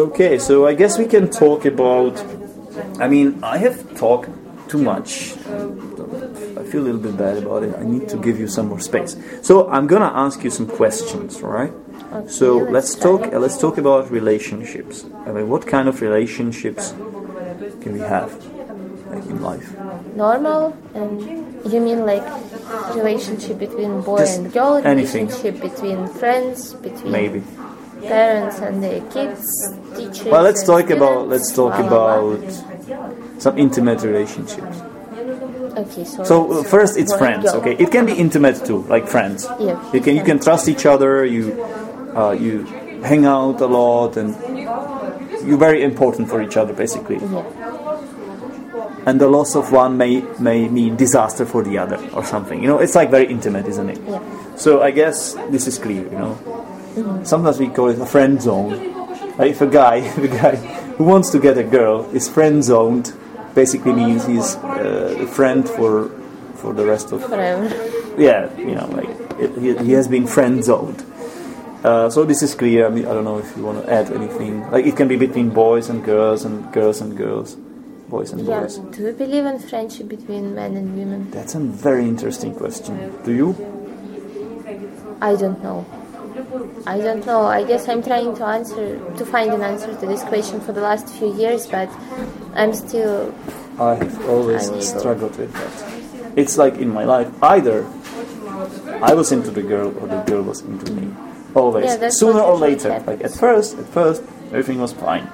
Okay, so I guess we can talk about. I mean, I have talked too much. I feel a little bit bad about it. I need to give you some more space. So I'm gonna ask you some questions, right? Okay, So let's let's talk. Uh, let's talk about relationships. I mean, what kind of relationships can we have like, in life? Normal and you mean like relationship between boy Just and girl, anything. relationship between friends, between Maybe. Parents and their kids, teachers. Well, let's talk about. Let's talk blah. about some intimate relationships. Okay, so So uh, first, it's friends. Okay, it can be intimate too, like friends. Yeah. You can you can trust each other. You uh, you hang out a lot, and you're very important for each other, basically. Yeah. And the loss of one may may mean disaster for the other, or something. You know, it's like very intimate, isn't it? Yeah. So I guess this is clear. You know, sometimes we call it a friend zone. If a guy, if a guy who wants to get a girl is friend zoned, basically means he's uh, a friend for for the rest of Forever. yeah, you know, like it, he, he has been friend zoned. Uh, so this is clear. I mean, I don't know if you want to add anything. Like it can be between boys and girls, and girls and girls, boys and Yeah. boys. Do you believe in friendship between men and women? That's a very interesting question. Do you? I don't know. I don't know. I guess I'm trying to answer to find an answer to this question for the last few years, but I'm still I have always Unable. struggled with that. It's like in my life, either I was into the girl or the girl was into me. Always, Yeah, sooner or later. happens. Like at first, at first, everything was fine.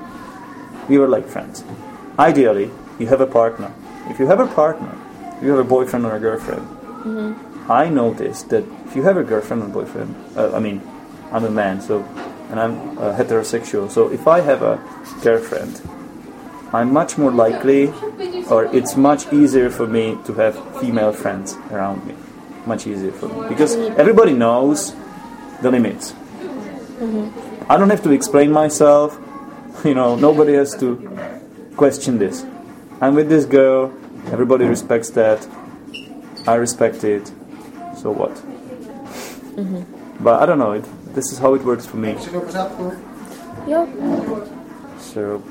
We were like friends. Ideally, you have a partner. If you have a partner, you have a boyfriend or a girlfriend. Mm-hmm. I noticed that if you have a girlfriend or boyfriend, uh, I mean, I'm a man, so and I'm uh, heterosexual. So if I have a girlfriend, I'm much more likely, or it's much easier for me to have female friends around me. Much easier for me because everybody knows the limits. I don't have to explain myself. You know, nobody has to question this. I'm with this girl. Everybody respects that. I respect it. So what? But I don't know. It, this is how it works for me. yeah. So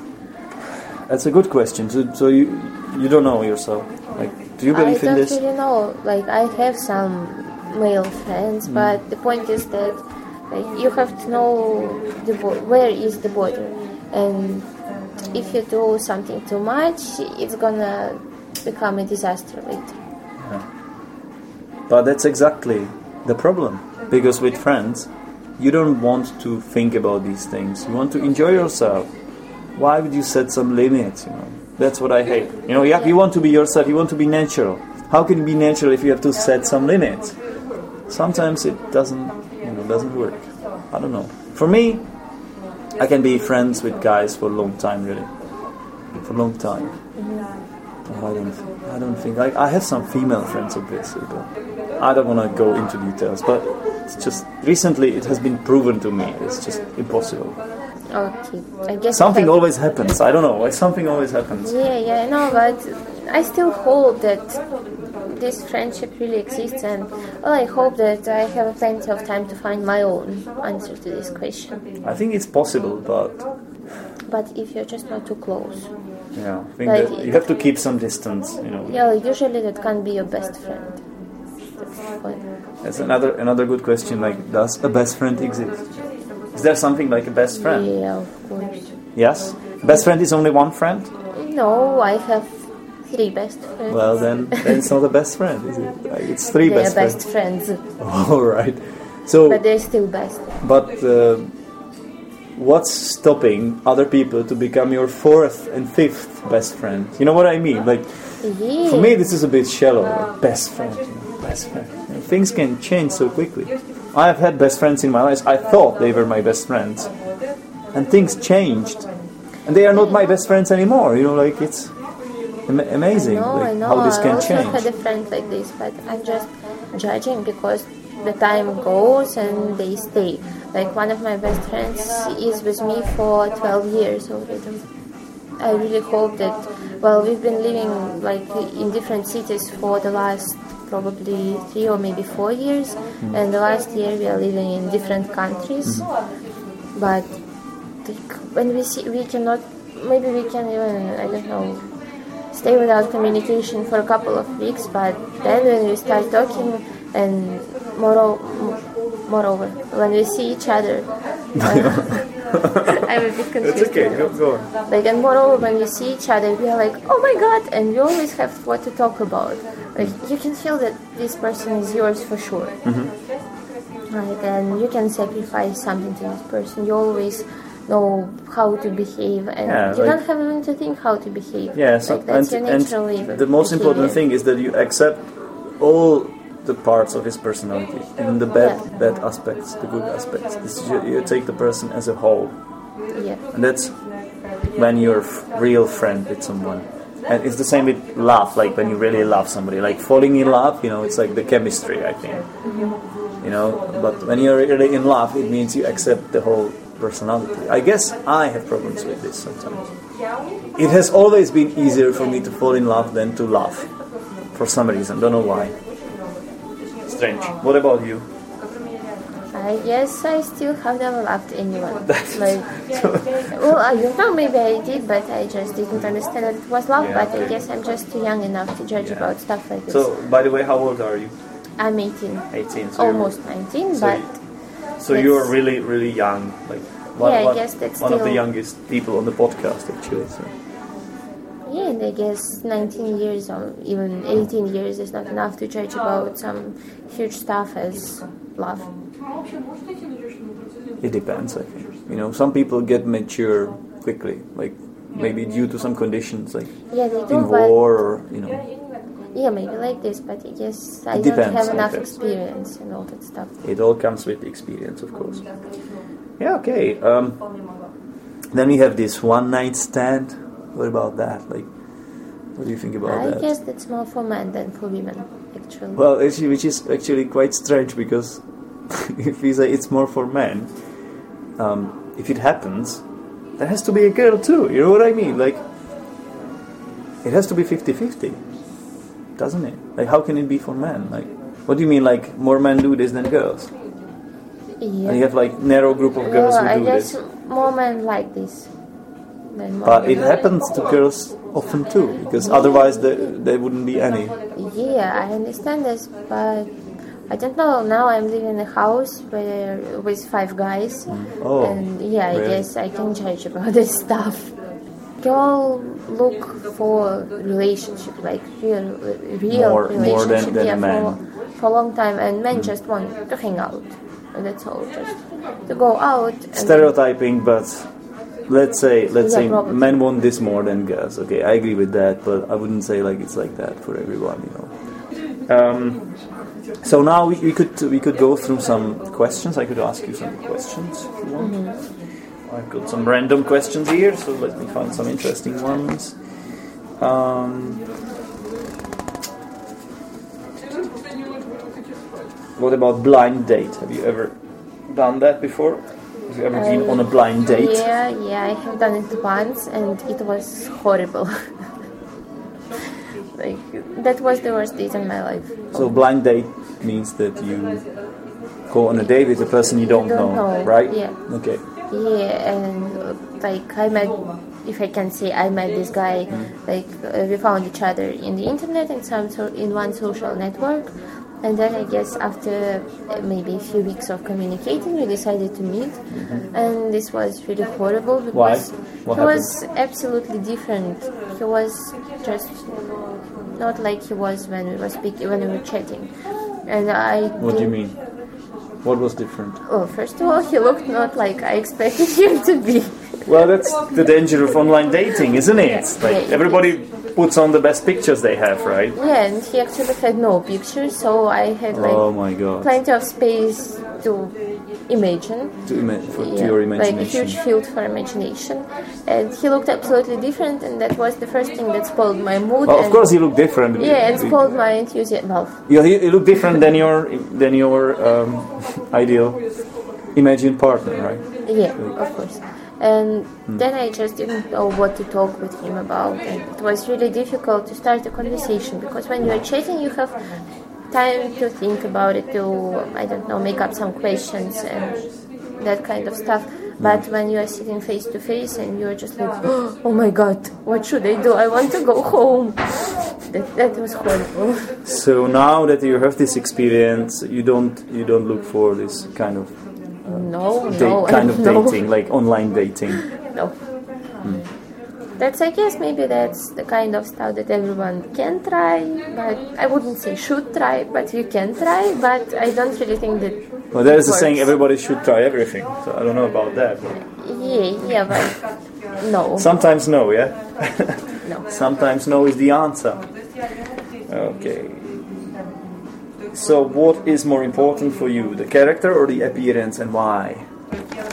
that's a good question. So, so you you don't know yourself. Like, do you I believe in this? I don't really know. Like I have some male friends, Mm. but the point is that like, you have to know the bo- where is the border, and if you do something too much, it's gonna become a disaster later. But that's exactly the problem. Because with friends, you don't want to think about these things. You want to enjoy yourself. Why would you set some limits? You know, that's what I hate. You know, yeah, you want to be yourself. You want to be natural. How can you be natural if you have to set some limits? Sometimes it doesn't, you know, doesn't work. I don't know. For me, I can be friends with guys for a long time, really, for a long time. Oh, I don't, I don't think like I have some female friends, obviously, but I don't want to go into details. But it's just recently it has been proven to me it's just impossible. Okay, I guess Something that- always happens. I don't know. Like something always happens. Yeah, yeah, I know, but I still hold that this friendship really exists, and well, I hope that I have plenty of time to find my own answer to this question. I think it's possible, but But if you're just not too close, yeah, I think Like- you have to keep some distance. You know, yeah, usually that can't be your best friend. That's point. That's another another good question. Like, does a best friend exist? Is there something like a best friend? Yeah, of course. Yes. Best friend is only one friend. No, I have three best friends. Well, then, then it's not a best friend, is it? Like, it's three they're best, best friends. friends, All right. So, but they're still best. But uh, what's stopping other people to become your fourth and fifth best friend? You know what I mean? Like Yeah. for me, this is a bit shallow. Like best friend, you know, best friend. Things can change so quickly. I have had best friends in my life. I thought they were my best friends, and things changed, and they are not my best friends anymore. You know, like it's ama- amazing No, like, I know. how this I also change. had a friend like this, but I'm just judging because the time goes and they stay. Like one of my best friends is with me for 12 years already. I really hope that. Well, we've been living like in different cities for the last probably three or maybe four years, Hmm. and the last year we are living in different countries. But like, when we see we cannot maybe we can even I don't know stay without communication for a couple of weeks, but then when we start talking and moreover, moreover when we see each other. Uh, I'm a bit confused. It's okay. Go, go on. Like and moreover, when we see each other, we are like, oh my god, and we always have what to talk about. Like you can feel that this person is yours for sure. Mm-hmm. Like and you can sacrifice something to this person. You always know how to behave, and Yeah, you like- don't have even to think how to behave. Yeah, so, like, that's and, your natural and the most important thing is that you accept all the parts of his personality, even the bad Yeah. bad aspects, the good aspects. You, you take the person as a whole, Yeah. and that's when you're f- real friend with someone. And it's the same with love, like when you really love somebody, like falling in love. You know, it's like the chemistry, I think. You know, but when you're really in love, it means you accept the whole personality. I guess I have problems with this sometimes. It has always been easier for me to fall in love than to love, for some reason. Don't know why. Strange. What about you? I guess I still have never loved anyone. That's like, well, I don't know, maybe I did, but I just didn't understand that it was love. Yeah, but I guess I'm just too young enough to judge about stuff like this. So, by the way, how old are you? I'm 18, 18. So almost 19, so but So you're really, really young. Like one, Yeah, I one- guess that's one of the youngest people on the podcast, actually. So. yeah, and I guess 19 years or even 18 years is not enough to judge about some huge stuff as love. It depends, I think. You know, some people get mature quickly, like maybe due to some conditions, like Yeah, they do, in but war or you know. yeah, maybe like this, but I guess I It don't have enough guess. experience and all that stuff. It all comes with experience, of course. Yeah, okay. Um, then we have this one night stand. What about that? Like, what do you think about I that? guess that's more for men than for women, actually. Well, actually, which is actually quite strange because if we say it's more for men, um, if it happens, there has to be a girl too. You know what I mean? Like, it has to be 50 50, doesn't it? Like, how can it be for men? Like, what do you mean, like, more men do this than girls? yeah. And you have, like, narrow group of girls well, who I do guess this. more men like this. But it happens to girls often too, because otherwise there, there wouldn't be any. Yeah, I understand this, but I don't know. Now I'm living in a house where with five guys, Oh, and yeah, I guess I can judge about this stuff. All look for relationship, like real, real More- more than- relationship, than yeah, man. for for a long time, and men just want to hang out. And that's all, just to go out. And stereotyping, but let's say let's say men want this more than girls. Okay, I agree with that, but I wouldn't say like it's like that for everyone. You know. Um, so now we, we could we could go through some questions. I could ask you some questions if you want. I've got some random questions here, so let me find some interesting ones. Um, what about blind date? Have you ever done that before? Have you ever been on a blind date? Yeah, yeah, I have done it once, and it was horrible. like that was the worst date in my life. So blind date means that you go on a date with a person you don't, Don't know, know, right? yeah. Okay. Yeah, and like I met, if I can say, I met this guy. Like uh, we found each other in the internet and some so in one social network, and then I guess after maybe a few weeks of communicating, we decided to meet, and this was really horrible Why? because What he was absolutely different. He was just not like he was when we were speaking when we were chatting, and I. What do you mean? What was different? Oh, first of all, he looked not like I expected him to be. Well, that's the danger of online dating, isn't it? Yeah. Like Yeah. everybody puts on the best pictures they have, right? Yeah, and he actually had no pictures, so I had like oh my god. plenty of space to imagine. To, ima- for, to Yeah, your like a huge field for imagination. And he looked absolutely different, and that was the first thing that spoiled my mood. well, of course, he looked different. Yeah, and spoiled my enthusiasm. Well, he you look different than your than your um, ideal imagined partner, right? yeah, of course. And Hmm. then I just didn't know what to talk with him about, and it was really difficult to start a conversation because when you're chatting, you have time to think about it, to I don't know, make up some questions and that kind of stuff. But mm. when you are sitting face to face and you're just like, oh my god, what should I do? I want to go home. That, that was horrible. So now that you have this experience, you don't you don't look for this kind of uh, No, da- no, kind of no. dating, like online dating. No. That's, I guess, maybe that's the kind of stuff that everyone can try, but I wouldn't say should try, but you can try, but I don't really think that. Well, there is a saying everybody should try everything. So I don't know about that. But Yeah, yeah, but no, sometimes no, yeah. no. Sometimes no is the answer. Okay. So what is more important for you, the character or the appearance, and why?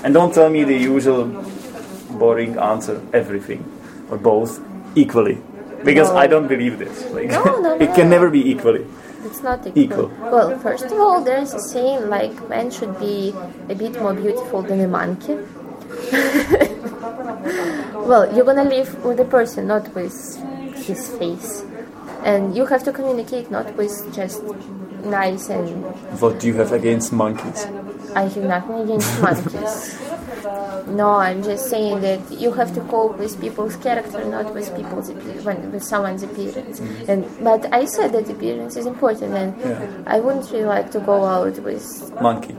And don't tell me the usual boring answer, everything, or both equally, because No. I don't believe this. Like, No, no, it can never be equally. It's not equal. Equal. Well, first of all, there's a saying like man should be a bit more beautiful than a monkey. well, you're gonna live with a person, not with his face. And you have to communicate not with just nice and What do you have against monkeys? I have nothing against monkeys. No, I'm just saying that you have to cope with people's character, not with people's when, with someone's appearance. And but I said that appearance is important, and Yeah. I wouldn't really like to go out with Monkey.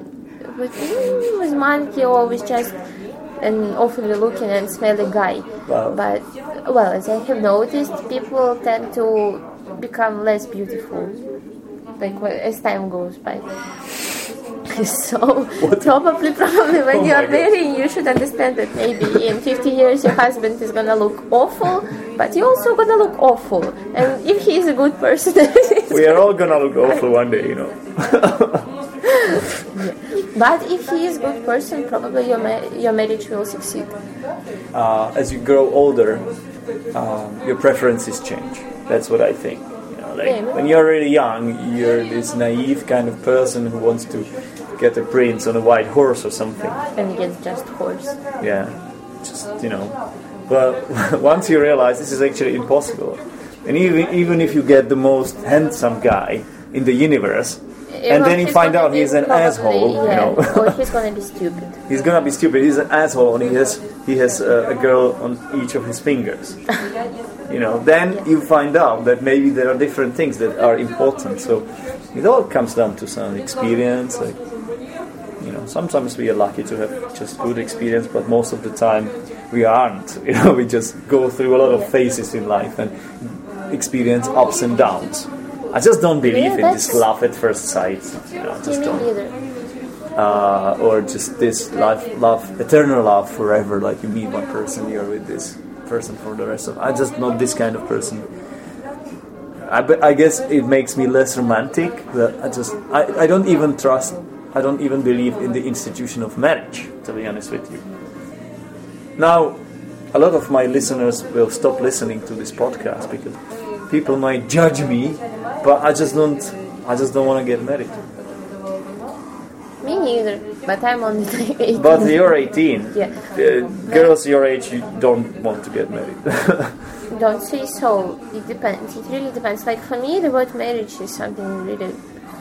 with, mm, with monkey or with just an awfully looking and smelly guy. Wow. But well, as I have noticed, people tend to become less beautiful, like as time goes by. so probably, probably when Oh you are marrying, you should understand that maybe in 50 years your husband is gonna look awful, but you're also gonna look awful. And if he is a good person, We are all gonna look awful one day, you know. but if he is a good person, probably your ma- your marriage will succeed. uh, as you grow older, um, your preferences change. That's what I think. Like when you're really young, you're this naive kind of person who wants to get a prince on a white horse or something. and get just horse. Yeah, just you know. But once you realize this is actually impossible, and even even if you get the most handsome guy in the universe, and Well, then you find out he's an asshole, you know. or he's gonna be stupid. He's gonna be stupid. He's an asshole, and he has he has uh, a girl on each of his fingers. you know, then you find out that maybe there are different things that are important. So it all comes down to some experience. Like, sometimes we are lucky to have just good experience, but most of the time we aren't. You know, we just go through a lot of phases in life and experience ups and downs. I just don't believe Yeah, in this love at first sight. You know, just don't uh, or just this life, love, eternal love forever. Like you meet one person, you're with this person for the rest of. I'm just not this kind of person. I, I guess it makes me less romantic. But I just I, I don't even trust. I don't even believe in the institution of marriage. To be honest with you. Now, a lot of my listeners will stop listening to this podcast because people might judge me, but I just don't. I just don't want to get married. Me neither. But I'm only 18. But you're 18. Yeah. Uh, girls your age you don't want to get married. Don't say so. It depends. It really depends. Like for me, the word marriage is something really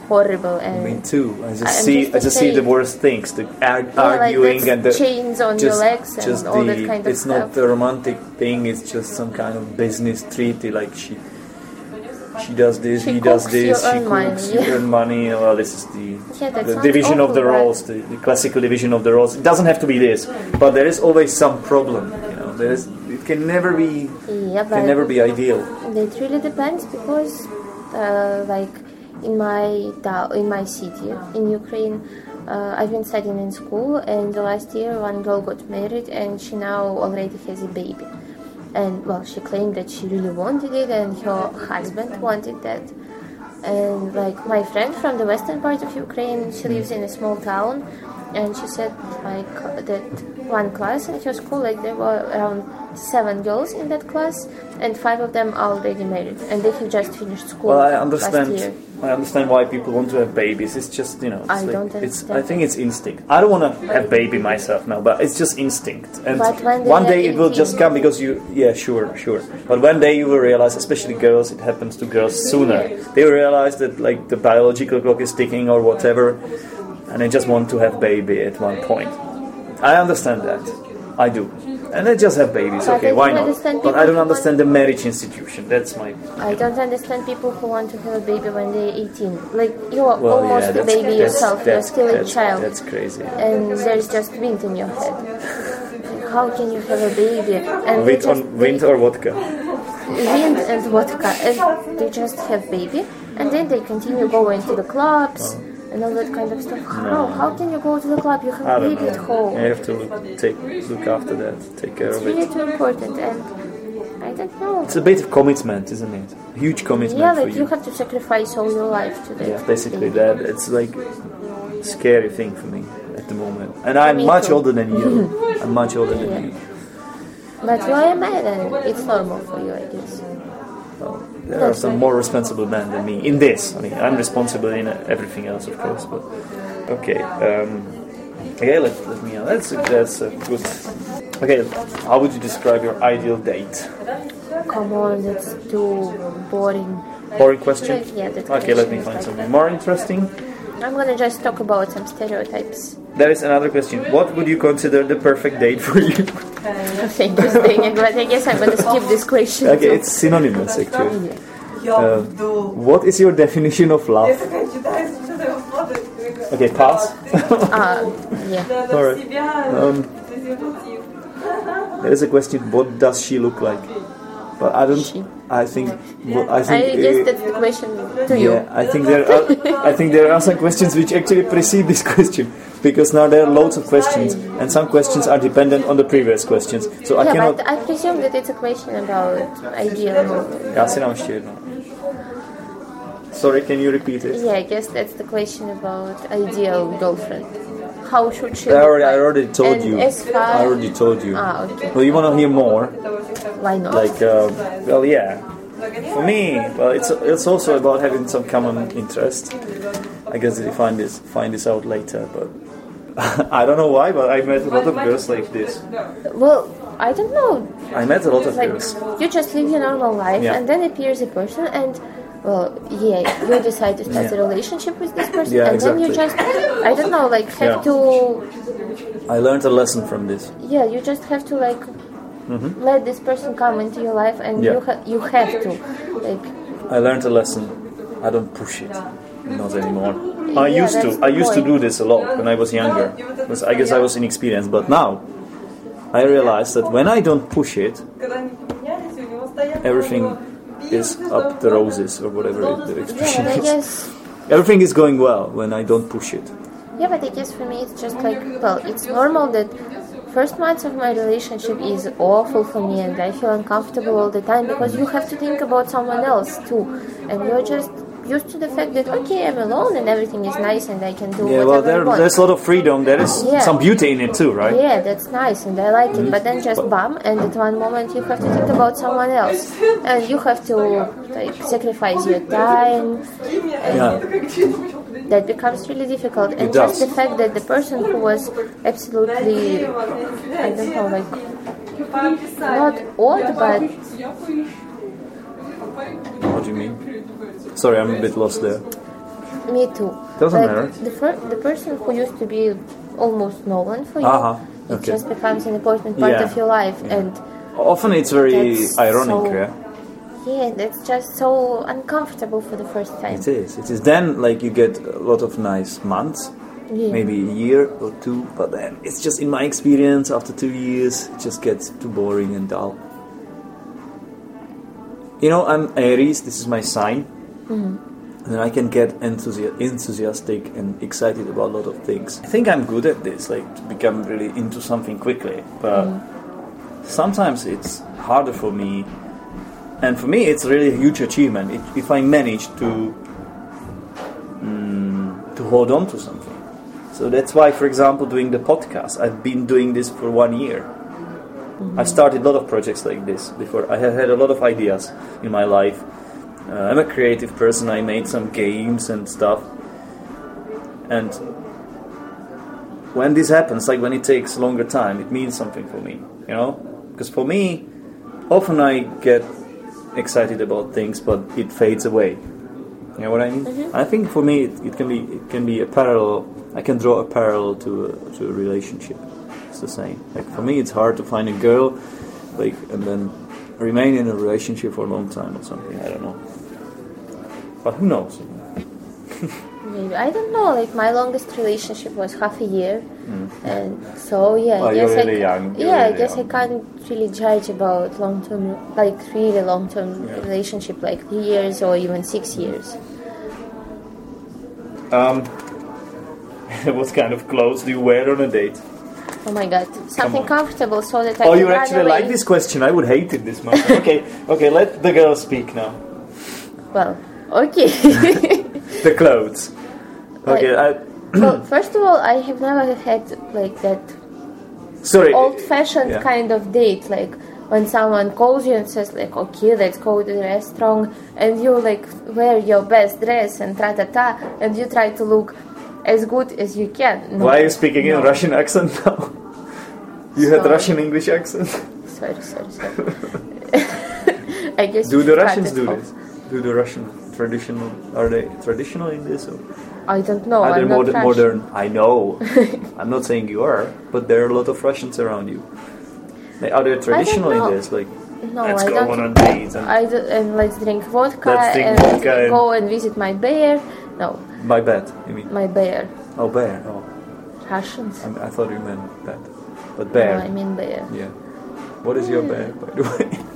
horrible and Me too. I just I'm see just I just see the worst things, the ar- like arguing that's and the chains on your just, legs and just all the, that kind of It's not stuff. the romantic thing. It's just some kind of business treaty. Like she she does this, She he does cooks, this, she earn money, cooks, you yeah. earn money. Well, this is the Yeah, the division of the roles, the, the classical division of the roles. It doesn't have to be this, but there is always some problem. You know, there is. It can never be. yeah, Can never be ideal. It really depends because, uh, like in my in my city in Ukraine, uh, I've been studying in school, and the last year one girl got married, and she now already has a baby. And well, she claimed that she really wanted it, and her husband wanted that. And like my friend from the western part of Ukraine, she lives in a small town, and she said like that one class in her school, like there were around seven girls in that class, and five of them are already married, and they have just finished school Well, I understand. I understand why people want to have babies. It's just you know. It's I like- don't It's. understand. I think it's instinct. I don't want to have baby myself now, but it's just instinct. And But when they one day it will just come because you. Yeah, sure, sure. But one day you will realize, especially girls, it happens to girls sooner. They realize that like the biological clock is ticking or whatever, and they just want to have baby at one point. I understand that. I do. And I just have babies, But okay, why don't But I don't understand the marriage institution. That's my. I don't understand people who want to have a baby when they're 18. Like you're Well, almost yeah, a baby that's, yourself. You're still a child, That's crazy. and there's just wind in your head. How can you have a baby? And they Wind, on, wind or vodka? wind and vodka, and they just have baby, and then they continue going to the clubs oh. And all that kind of stuff. How? How can you go to the club? You have to don't at home. You have to look, take, look after that, take care It's of really it. too important, and I don't know. It's a bit of commitment, isn't it? A huge commitment Yeah, for like you have to sacrifice all your life to that. Yeah, basically baby. that. It's like a scary thing for me at the moment. And I'm Me much too. older than you. I'm much older than Yeah. you. But you are a man, and it's normal for you, I guess. Well, there are some more responsible men than me in this. I mean, I'm responsible in everything else, of course. But okay, um, okay, let, let me. Uh, that's a, that's a good. Okay, how would you describe your ideal date? Come on, that's too boring. Boring question. Yeah, Okay, let me find like something that. more interesting. I'm gonna just talk about some stereotypes. There is another question. What would you consider the perfect date for you? Okay, but I guess I'm going to skip this question. Okay, so. it's synonymous actually. Uh, what is your definition of love? Okay, pass. uh, yeah. All right. Um, there is a question. What does she look like? But I don't. She. I think. Well, I think. I guess uh, that's the question to yeah, you. I think there are. I think there are some questions which actually precede this question because now there are loads of questions, and some questions are dependent on the previous questions. So I Yeah, cannot. but I presume that it's a question about ideal. Já si dám ještě jedno. Sorry, can you repeat it? Yeah, I guess that's the question about ideal girlfriend. How should she I already, I already told And you. I already told you. Ah, okay. Well, you want to hear more? Why not? Like, uh, well, yeah. For me, well, it's it's also about having some common interest. I guess you find this find this out later, but I don't know why, but I met a lot of girls like this. well, I don't know. I met a lot of like girls. you just live your normal life Yeah. and then appears a person and well yeah you decide to start Yeah. a relationship with this person Yeah, and then you just i don't know like have Yeah. to I learned a lesson from this. yeah you just have to like let this person come into your life and Mm-hmm. Yeah. you ha- you have to like I learned a lesson. I don't push it. Not anymore. I yeah, used to. I used to do this a lot when I was younger. Because I guess I was inexperienced. But now, I realize that when I don't push it, everything is up the roses or whatever the expression yeah, is. Everything is going well when I don't push it. Yeah, but I guess for me it's just like well, it's normal that first months of my relationship is awful for me and I feel uncomfortable all the time because you have to think about someone else too and you're just used to the fact that okay, I'm alone and everything is nice and I can do Yeah, well, whatever there, I want. there's a lot of freedom. There is Yeah. some beauty in it too, right? yeah, that's nice and I like it, mm-hmm. but then just bam, and at one moment you have to think about someone else, and you have to like sacrifice your time. Yeah. That becomes really difficult, and It just does. the fact that the person who was absolutely, I don't know, like not odd, but What do you mean? Sorry, I'm a bit lost there. me too. Doesn't like, matter. The fir- the person who used to be almost no one for you, Uh-huh, it okay. just becomes an important part Yeah, of your life, and Often it's very ironic, so- yeah? yeah, that's just so uncomfortable for the first time. It is. It is. Then, like, you get a lot of nice months, Yeah. maybe a year or two, but then it's just, in my experience, after two years, it just gets too boring and dull. You know, I'm Aries, this is my sign, Mm-hmm. and then I can get enthusi- enthusiastic and excited about a lot of things. I think I'm good at this, like, to become really into something quickly, but mm-hmm. sometimes it's harder for me. And for me it's really a huge achievement if, if i manage to mm, to hold on to something. So that's why for example doing the podcast i've been doing this for one year. Mm-hmm. I've started a lot of projects like this before. I have had a lot of ideas in my life uh, i'm a creative person. I made some games and stuff. And when this happens like when it takes longer time it means something for me you know? Because for me often i get excited about things but it fades away. You know what i mean? I think for me it, it can be it can be a parallel i can draw a parallel to a, to a relationship. It's the same. Like for me, it's hard to find a girl, like and then remain in a relationship for a long time or something. I don't know. But who knows? Maybe I don't know. Like my longest relationship was half a year, and so yeah. Well, I you're guess really I, young, yeah, I guess young. I can't really judge about long term, like really long term Yeah. relationship, like three years or even six years. Um, what kind of clothes do you wear on a date? Oh my god, something comfortable so that I Oh, can you actually like this question? I would hate it this much. okay, okay, let the girl speak now. Well, okay. The clothes. Okay, I, well, first of all, I have never had like that sorry. old-fashioned Yeah. kind of date, like when someone calls you and says like, "Okay, let's go to the restaurant," and you like wear your best dress and tra ta ta, and you try to look as good as you can. No. Why are you speaking in Russian accent now? You had Russian English accent. Sorry, sorry, sorry. I guess Do the Russians do this? Do the Russian traditional? Are they traditional in this? Or I don't know. are they modern, modern? I know. I'm not saying you are, but there are a lot of Russians around you. Like, are they traditional in this? Like, No, let's I go don't. on a date and I do, and um, let's drink vodka Let's drink and vodka and- go and visit my bear. No, by bed. You mean? my bear. Oh, bear. Oh, Russians. I, I thought you meant that. But No, bear. I mean bear. Yeah. What is your hmm. bear, by the way?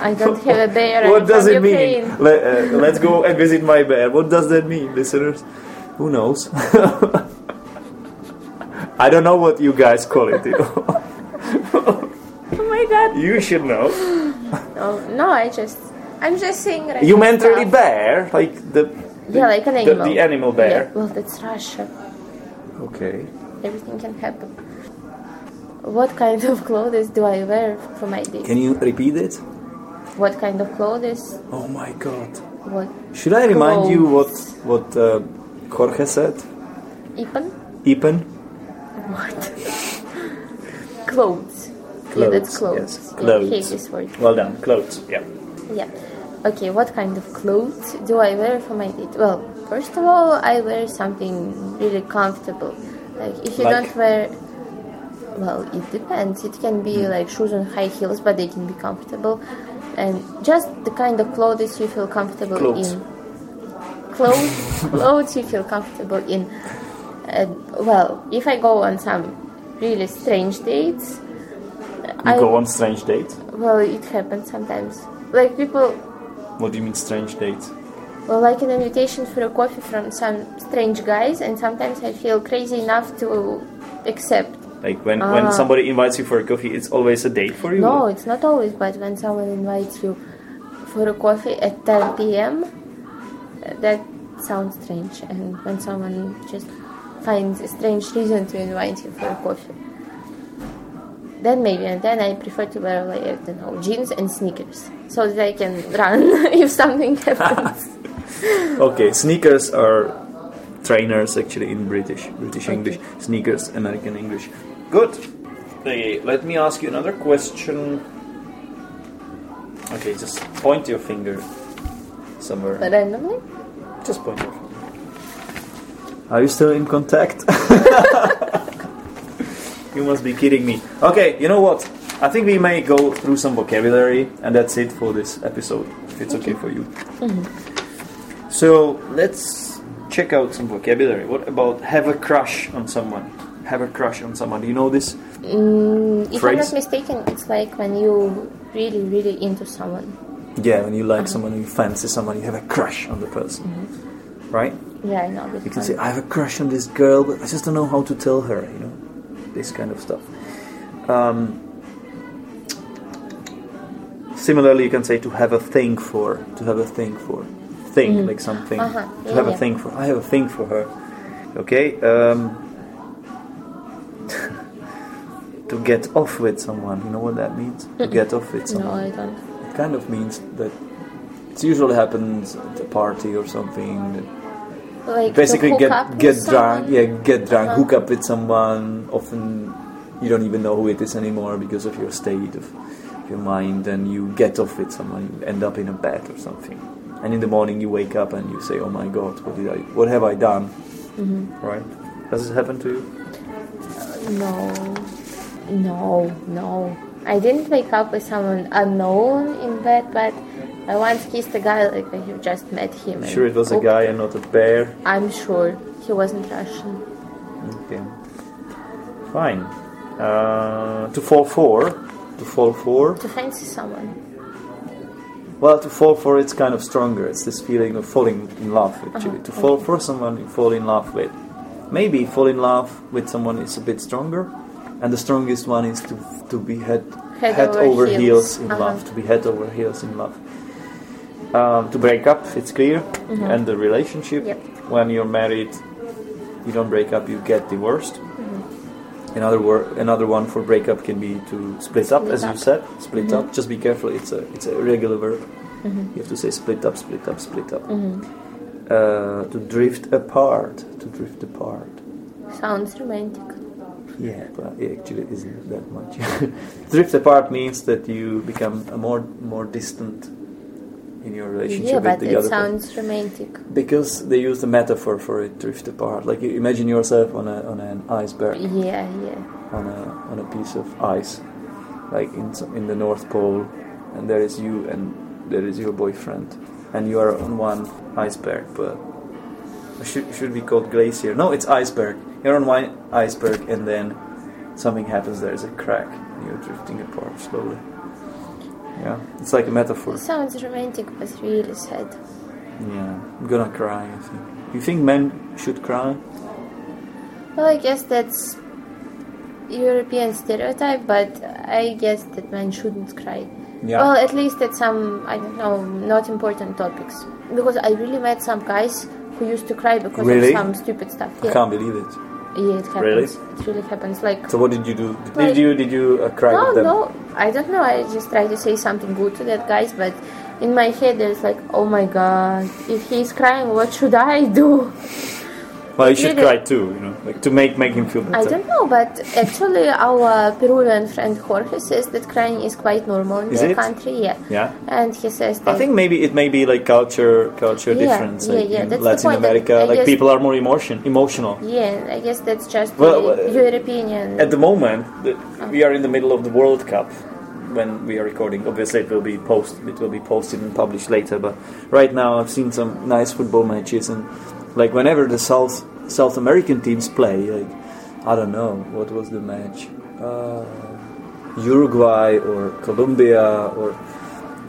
I don't have a bear. what I'm does it Ukraine. mean? Let, uh, let's go and visit my bear. What does that mean, listeners? Who knows? I don't know what you guys call it. You, know. Oh my god. you should know. No, no, I just, I'm just saying. You meant really bear, like the Yeah, like an animal. the animal bear. Yeah, well, that's Russia. Okay. Everything can happen. What kind of clothes do I wear for my day? Can you repeat it? What kind of clothes? Oh my god. What? Should I remind you what what uh, Jorge said? Ipan? Ipan. What? clothes. Yeah, that's Clothes, clothes. yes, clothes. word. Well done. Clothes. Yeah. Yeah. Okay, what kind of clothes do I wear for my date? Well, first of all, I wear something really comfortable. Like if you Like? don't wear well, it depends. It can be like shoes and high heels, but they can be comfortable. And just the kind of clothes you feel comfortable Clothes. in. Clothes, clothes you feel comfortable in. And well, if I go on some really strange dates, You I go on strange dates. well, it happens sometimes. Like people What do you mean strange dates? Well, like an invitation for a coffee from some strange guys, and sometimes I feel crazy enough to accept. Like when, when Ah. somebody invites you for a coffee, it's always a date for you? No, it's not always, but when someone invites you for a coffee at 10 p.m., that sounds strange. And when someone just finds a strange reason to invite you for a coffee, then maybe. And then I prefer to wear, like, I don't know, jeans and sneakers so that I can run if something happens. Okay, sneakers are trainers actually in British, British English. Sneakers, American English. Good. Okay, let me ask you another question. Okay, just point your finger somewhere. Randomly? Just point your finger. Are you still in contact? you must be kidding me. Okay, you know what? I think we may go through some vocabulary, and that's it for this episode, if it's okay, for you. Mm-hmm. So let's check out some vocabulary. What about have a crush on someone? Have a crush on someone. Do you know this? Mm, if I'm not mistaken, it's like when you really, really into someone. Yeah, when you like someone, you fancy someone, you have a crush on the person, right? Yeah, I know this You can one. say, I have a crush on this girl, but I just don't know how to tell her, you know, this kind of stuff. Um, similarly, you can say to have a thing for, to have a thing for, thing like something, Uh-huh, to yeah, have a thing for. I have a thing for her. Okay. Um, to get off with someone, you know what that means? To get off with No, someone. I don't. It kind of means that it usually happens at a party or something. Like basically get get drunk someone. yeah get drunk Uh-huh. hook up with someone often you don't even know who it is anymore because of your state of your mind and you get off with someone you end up in a bed or something and in the morning you wake up and you say oh my god what did i what have i done Mm-hmm. right Has this happened to you No. No, no. I didn't wake up with someone unknown in bed, but I once kissed a guy like I have just met him. and- Sure, it was a guy and not a bear. I'm sure he wasn't Russian. Okay. Fine. Uh, to fall for. To fall for. To fancy someone. Well, to fall for it's kind of stronger. It's this feeling of falling in love, actually. Uh-huh, To fall for someone you fall in love with. Maybe fall in love with someone is a bit stronger, and the strongest one is to to be head Head over over heels. heels in Uh-huh. love. To be head over heels in love. Um, to break up, it's clear, and the relationship. Yep. When you're married, you don't break up; you get divorced. Another word, another one for breakup can be to split up, Split as you said. Split up. Just be careful; it's a it's a irregular verb. You have to say split up, split up, split up. Uh, to drift apart. To drift apart. Sounds romantic. Yeah, but it actually isn't that much. drift apart means that you become a more more distant in your relationship Yeah, with but the it other person. sounds romantic. Because they use the metaphor for it, drift apart. Like you imagine yourself on a on an iceberg Yeah, yeah. on a on a piece of ice, like in in the North Pole, and there is you and there is your boyfriend, and you are on one iceberg, but uh, should should be called glacier. No, it's iceberg. You're on one iceberg, and then something happens. There's a crack, and you're drifting apart slowly. Yeah, it's like a metaphor. It sounds romantic, but really sad. Yeah, I'm gonna cry. I think. Do you think men should cry? Well, I guess that's European stereotype, but I guess that men shouldn't cry. Yeah. Well, at least at some, I don't know, not important topics. Because I really met some guys who used to cry because Really? of some stupid stuff. I Yeah, can't believe it. Yeah it happens. Really? It really happens. Like, So what did you do? Did Like- you did you uh, cry no, with them? no, I don't know. I just try to say something good to that guys, but in my head there's like, oh my god, if he's crying, what should I do? Well, you should cry too, you know, like to make make him feel better. I don't know, but actually our Peruvian friend Jorge says that crying is quite normal in Is their it? country. Yeah. Yeah. And he says that I think maybe it may be like culture culture Yeah, difference. yeah, like yeah, in that's the Latin point that America, I like guess- people are more emotion emotional. Yeah, I guess that's just Well, uh, European. At the moment, the, we are in the middle of the World Cup when we are recording. Obviously, it will be post it will be posted and published later. But right now, I've seen some nice football matches, and like whenever the South South American teams play, like I don't know what was the match, uh, Uruguay or Colombia or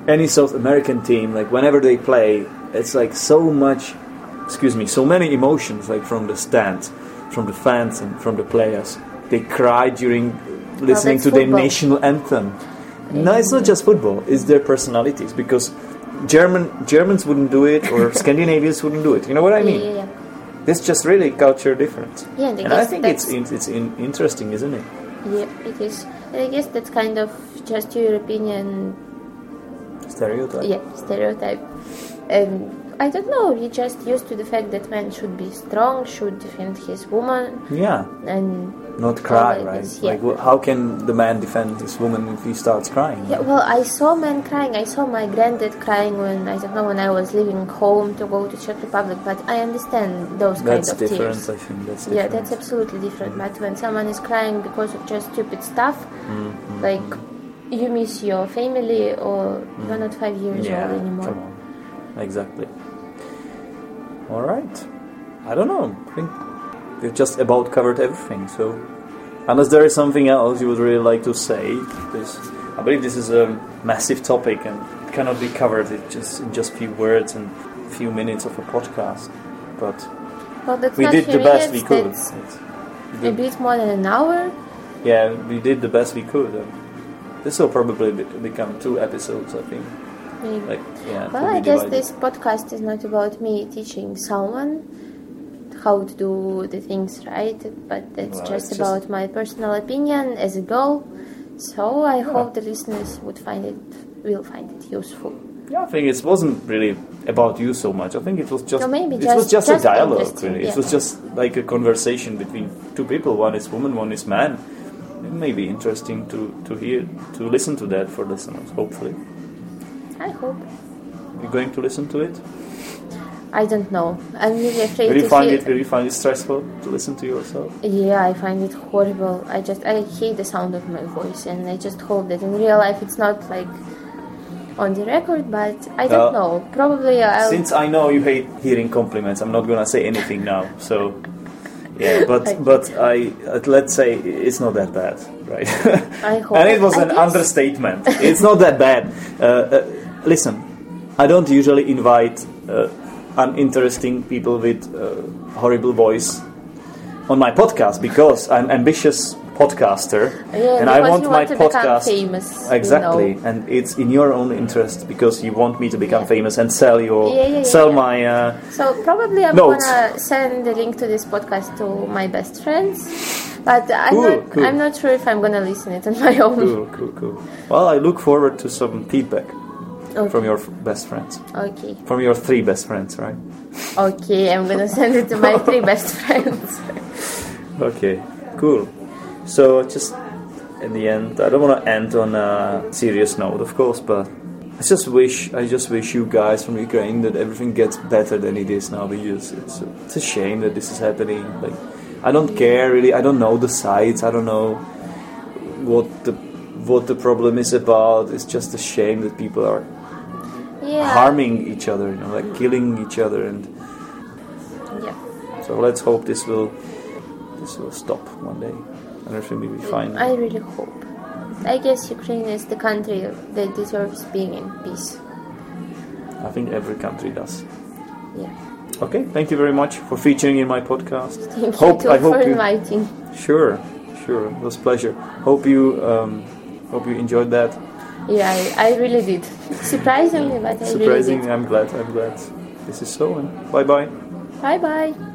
any South American team. Like whenever they play, it's like so much. Excuse me, so many emotions, like from the stands, from the fans, and from the players. They cry during listening to their national anthem. No, it's not just football; it's their personalities. Because German Germans wouldn't do it, or Scandinavians wouldn't do it. You know what I mean? yeah, yeah. yeah. It's just really culture difference. Yeah, and I and I think it's that's- it's, in, interesting, isn't it? Yeah, it is. I guess that's kind of just European, Stereotype. yeah, stereotype. And I don't know. We just used to the fact that man should be strong, should defend his woman, Yeah, and not cry, right? this, yeah. Like, how can the man defend his woman if he starts crying? Yeah, well, I saw men crying. I saw my granddad crying when I don't know when I was leaving home to go to Czech Republic. But I understand those That's kind of different. tears. I think that's Yeah, that's absolutely different. But when someone is crying because of just stupid stuff, Mm-hmm. like you miss your family or you're not five years yeah, old anymore. come on, exactly. All right. I don't know. I think we've just about covered everything. So, unless there is something else you would really like to say, this I believe this is a massive topic and it cannot be covered in just in just few words and few minutes of a podcast. But Well, we did the best we could. A bit more than an hour. Yeah, we did the best we could. This will probably become two episodes, I think. Maybe. Like, yeah. Well, I guess divided. this podcast is not about me teaching someone how to do the things right, but it's Well, just about my personal opinion as a girl. So I hope the listeners would find it, will find it useful. Yeah, I think it wasn't really about you so much. I think it was just No, maybe it was just- just, just a dialogue. Really, yeah. it was just like a conversation between two people. One is woman, one is man. It may be interesting to to hear to listen to that for listeners. Hopefully, I hope. you're going to listen to it. I don't know. I'm really afraid Will you find it? Will you find it stressful to listen to yourself? Yeah, I find it horrible. I just I hate the sound of my voice, and I just hope that in real life it's not like on the record. But I don't Uh, know. Probably I'll. Since I know you hate hearing compliments, I'm not gonna say anything now. So, yeah, but Okay. but I uh, let's say it's not that bad, right? I hope. and it was I an guess- understatement. It's not that bad. Uh, uh, listen, I don't usually invite uh, uninteresting people with uh, horrible voice on my podcast because I'm ambitious podcaster Yeah, and I want my want become podcast famous, you exactly, know. and it's in your own interest because you want me to become Yeah. famous and sell your Yeah, sell my. Uh, So probably I'm Notes. gonna send the link to this podcast to my best friends, but I'm Cool, not. cool. I'm not sure if I'm gonna listen it on my own. cool, cool, cool. Well, I look forward to some feedback Okay. from your f- best friends, okay. from your three best friends, right? Okay, I'm gonna send it to my three best friends. Okay, cool. So just in the end, I don't want to end on a serious note, of course, but I just wish I just wish you guys from Ukraine that everything gets better than it is now because it's a, it's a shame that this is happening. Like I don't care really. I don't know the sides. I don't know what the what the problem is about. It's just a shame that people are Yeah. harming each other, you know, like killing each other and Yeah. so let's hope this will this will stop one day and everything will be fine. I really hope. I guess Ukraine is the country that deserves being in peace. I think every country does. Yeah. Okay, thank you very much for featuring in my podcast. Thank Hope- you I hope for you- inviting. Sure, sure, it was a pleasure. Hope you um, hope you enjoyed that. Yeah, I, I really did. Surprisingly, but I Surprising, really I'm glad. I'm glad. This is so, and bye bye. Bye bye.